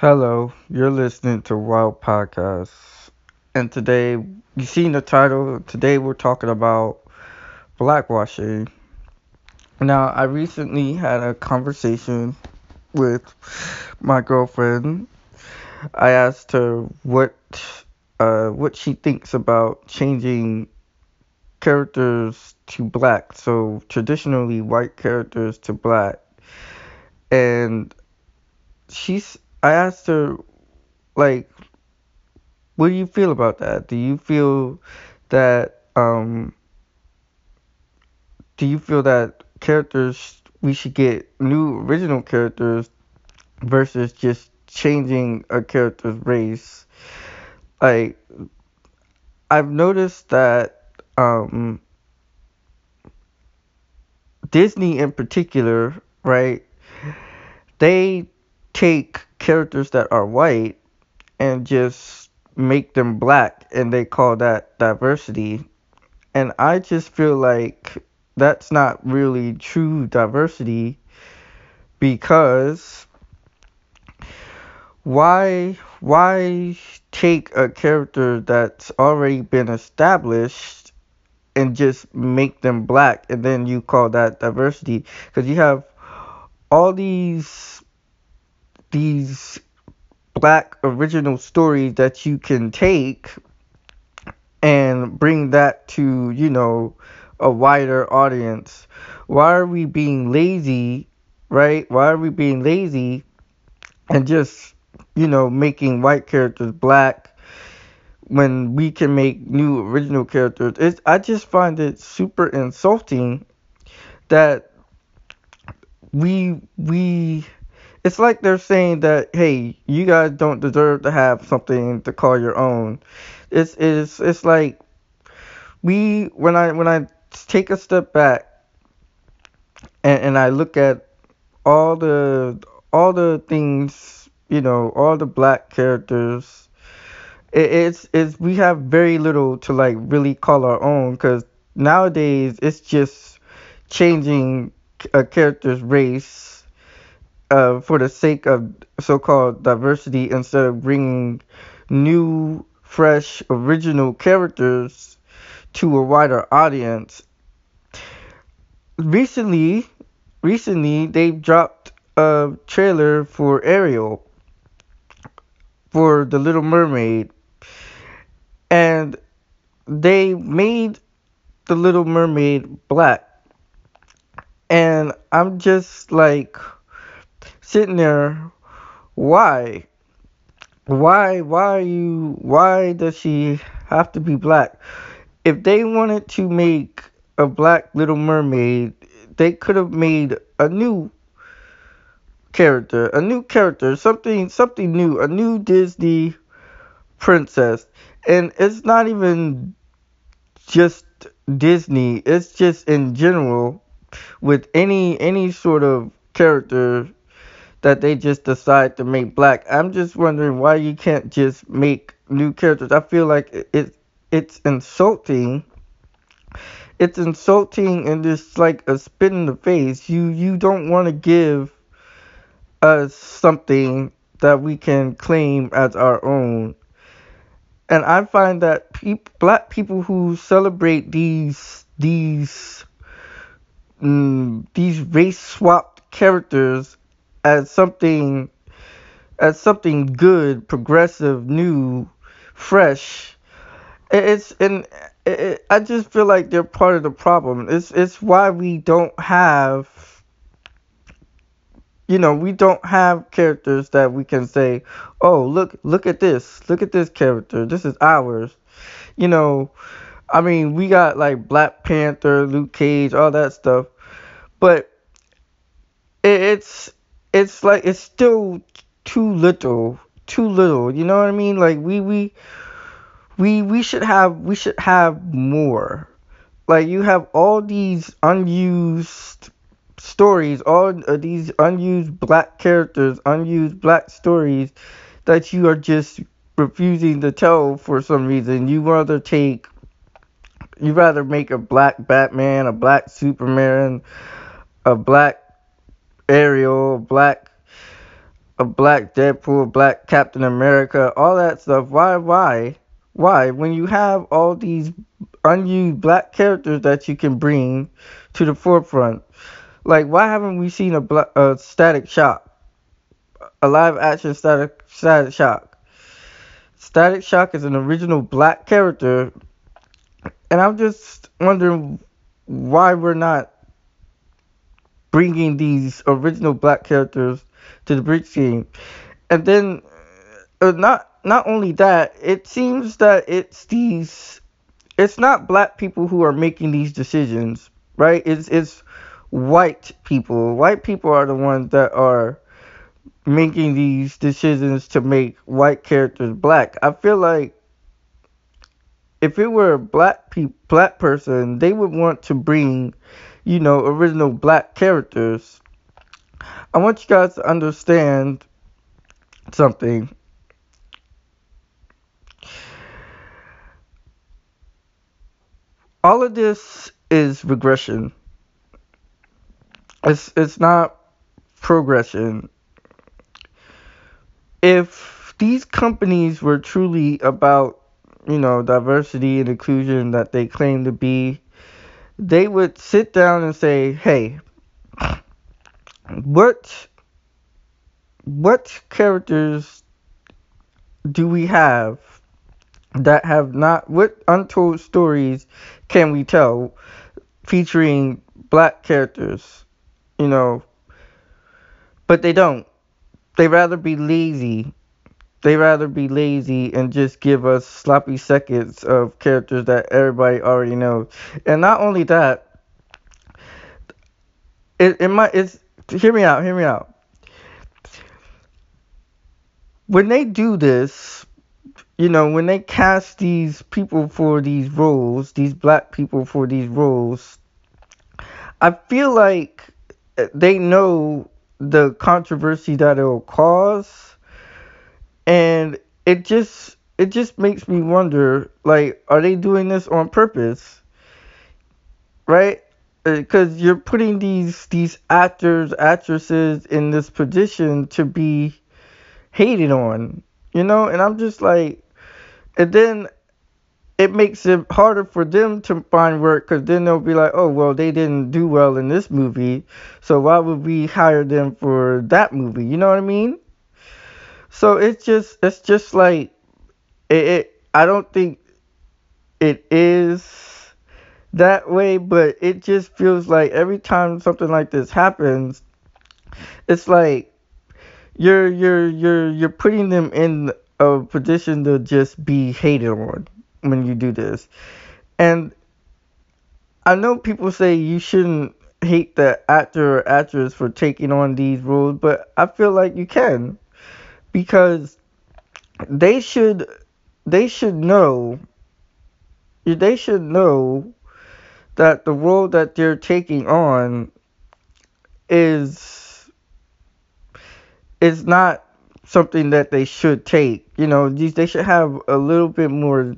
Hello, you're listening to Wild Podcasts. And today, you seen the title. Today, we're talking about blackwashing. Now, I recently had a conversation with my girlfriend. I asked her what uh, what she thinks about changing characters to black, so traditionally white characters to black. And she's I asked her like what do you feel about that? Do you feel that um do you feel that characters we should get new original characters versus just changing a character's race? Like I've noticed that um Disney in particular, right? They take characters that are white and just make them black and they call that diversity. And I just feel like that's not really true diversity because why why take a character that's already been established and just make them black and then you call that diversity because you have all these these black original stories that you can take and bring that to, you know, a wider audience. Why are we being lazy, right? Why are we being lazy and just, you know, making white characters black when we can make new original characters? It's, I just find it super insulting that we we it's like they're saying that hey, you guys don't deserve to have something to call your own. It's it's it's like we when I when I take a step back and, and I look at all the all the things you know all the black characters it, it's it's we have very little to like really call our own because nowadays it's just changing a character's race uh, for the sake of so-called diversity instead of bringing new, fresh, original characters to a wider audience. Recently, recently they dropped a trailer for Ariel for The Little Mermaid and they made The Little Mermaid black. And I'm just like sitting there, why? Why why are you why does she have to be black? If they wanted to make a black little mermaid, they could have made a new character, a new character, something something new, a new Disney princess. And it's not even just Disney, it's just in general with any any sort of character that they just decide to make black. I'm just wondering why you can't just make new characters. I feel like it it's insulting. It's insulting and it's like a spit in the face. You you don't want to give us something that we can claim as our own. And I find that peop, black people who celebrate these these mm, these race swapped characters as something as something good, progressive, new, fresh. It's and it, I just feel like they're part of the problem. It's it's why we don't have you know, we don't have characters that we can say, "Oh, look look at this. Look at this character. This is ours." You know, I mean, we got like Black Panther, Luke Cage, all that stuff. But it, it's it's like it's still too little, too little. You know what I mean? Like we we we we should have we should have more. Like you have all these unused stories, all these unused black characters, unused black stories that you are just refusing to tell for some reason. You rather take you rather make a black Batman, a black Superman, a black Ariel, black a black Deadpool, black Captain America, all that stuff. Why, why, why? When you have all these unused black characters that you can bring to the forefront, like why haven't we seen a, black, a Static Shock, a live action Static Static Shock? Static Shock is an original black character, and I'm just wondering why we're not bringing these original black characters to the bridge scheme. And then, uh, not not only that, it seems that it's these, it's not black people who are making these decisions, right? It's it's white people. White people are the ones that are making these decisions to make white characters black. I feel like if it were a black pe- black person, they would want to bring, you know, original black characters. I want you guys to understand something. All of this is regression. It's it's not progression. If these companies were truly about you know, diversity and inclusion that they claim to be, they would sit down and say, "Hey, what what characters do we have that have not what untold stories can we tell featuring black characters, you know, but they don't. They rather be lazy they rather be lazy and just give us sloppy seconds of characters that everybody already knows. And not only that, it, it might it's hear me out, hear me out. When they do this, you know, when they cast these people for these roles, these black people for these roles, I feel like eh, they know the controversy that it'll cause and it just it just makes me wonder like are they doing this on purpose? Right? Because uh, you're putting these these actors actresses in this position to be hated on you know? And i'm just like and then it makes it harder for them to find work because then they'll be like oh well they didn't do well in this movie so why would we hire them for that movie? You know what i mean so it's just it's just like it, it I don't think it is that way, but it just feels like every time something like this happens, it's like you're you're you're you're putting them in a position to just be hated on when you do this. And I know people say you shouldn't hate the actor or actress for taking on these roles, but I feel like you can because they should they should know they should know that the role that they're taking on is is not something that they should take. You know, they should have a little bit more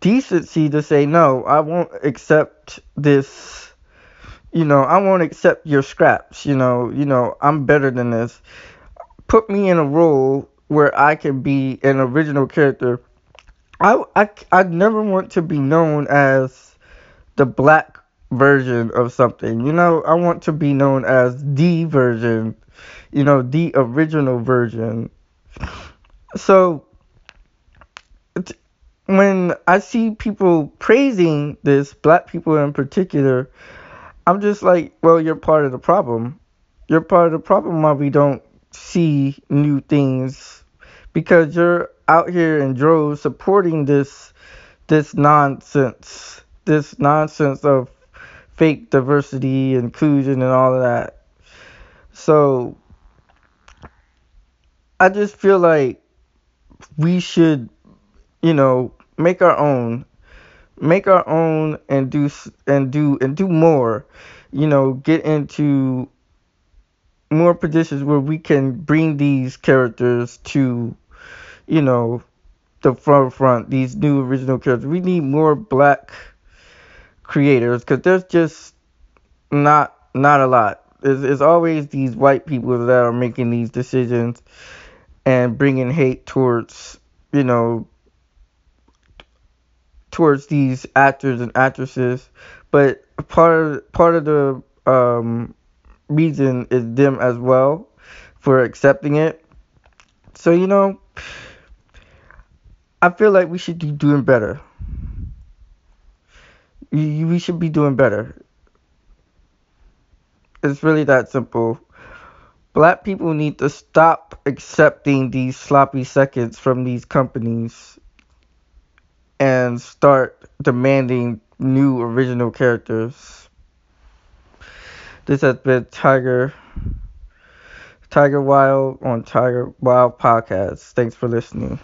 decency to say no. I won't accept this. You know, I won't accept your scraps. You know, you know, I'm better than this put me in a role where I can be an original character. I, I, I never want to be known as the black version of something. You know, I want to be known as the version, you know, the original version. So, when I see people praising this, black people in particular, I'm just like, well, you're part of the problem. You're part of the problem why we don't see new things because you're out here in droves supporting this this nonsense this nonsense of fake diversity inclusion and all of that. So i just feel like we should you know make our own make our own and do and do and do more you know get into more positions where we can bring these characters to, you know, the front front. These new original characters. We need more black creators because there's just not not a lot. It's, it's always these white people that are making these decisions and bringing hate towards, you know, towards these actors and actresses. But part of part of the um, reason is them as well for accepting it. So you know, I feel like we should be doing better. We should be doing better. It's really that simple. Black people need to stop accepting these sloppy seconds from these companies and start demanding new original characters. This has been Tiger Tiger Wild on Tiger Wild Podcast. Thanks for listening.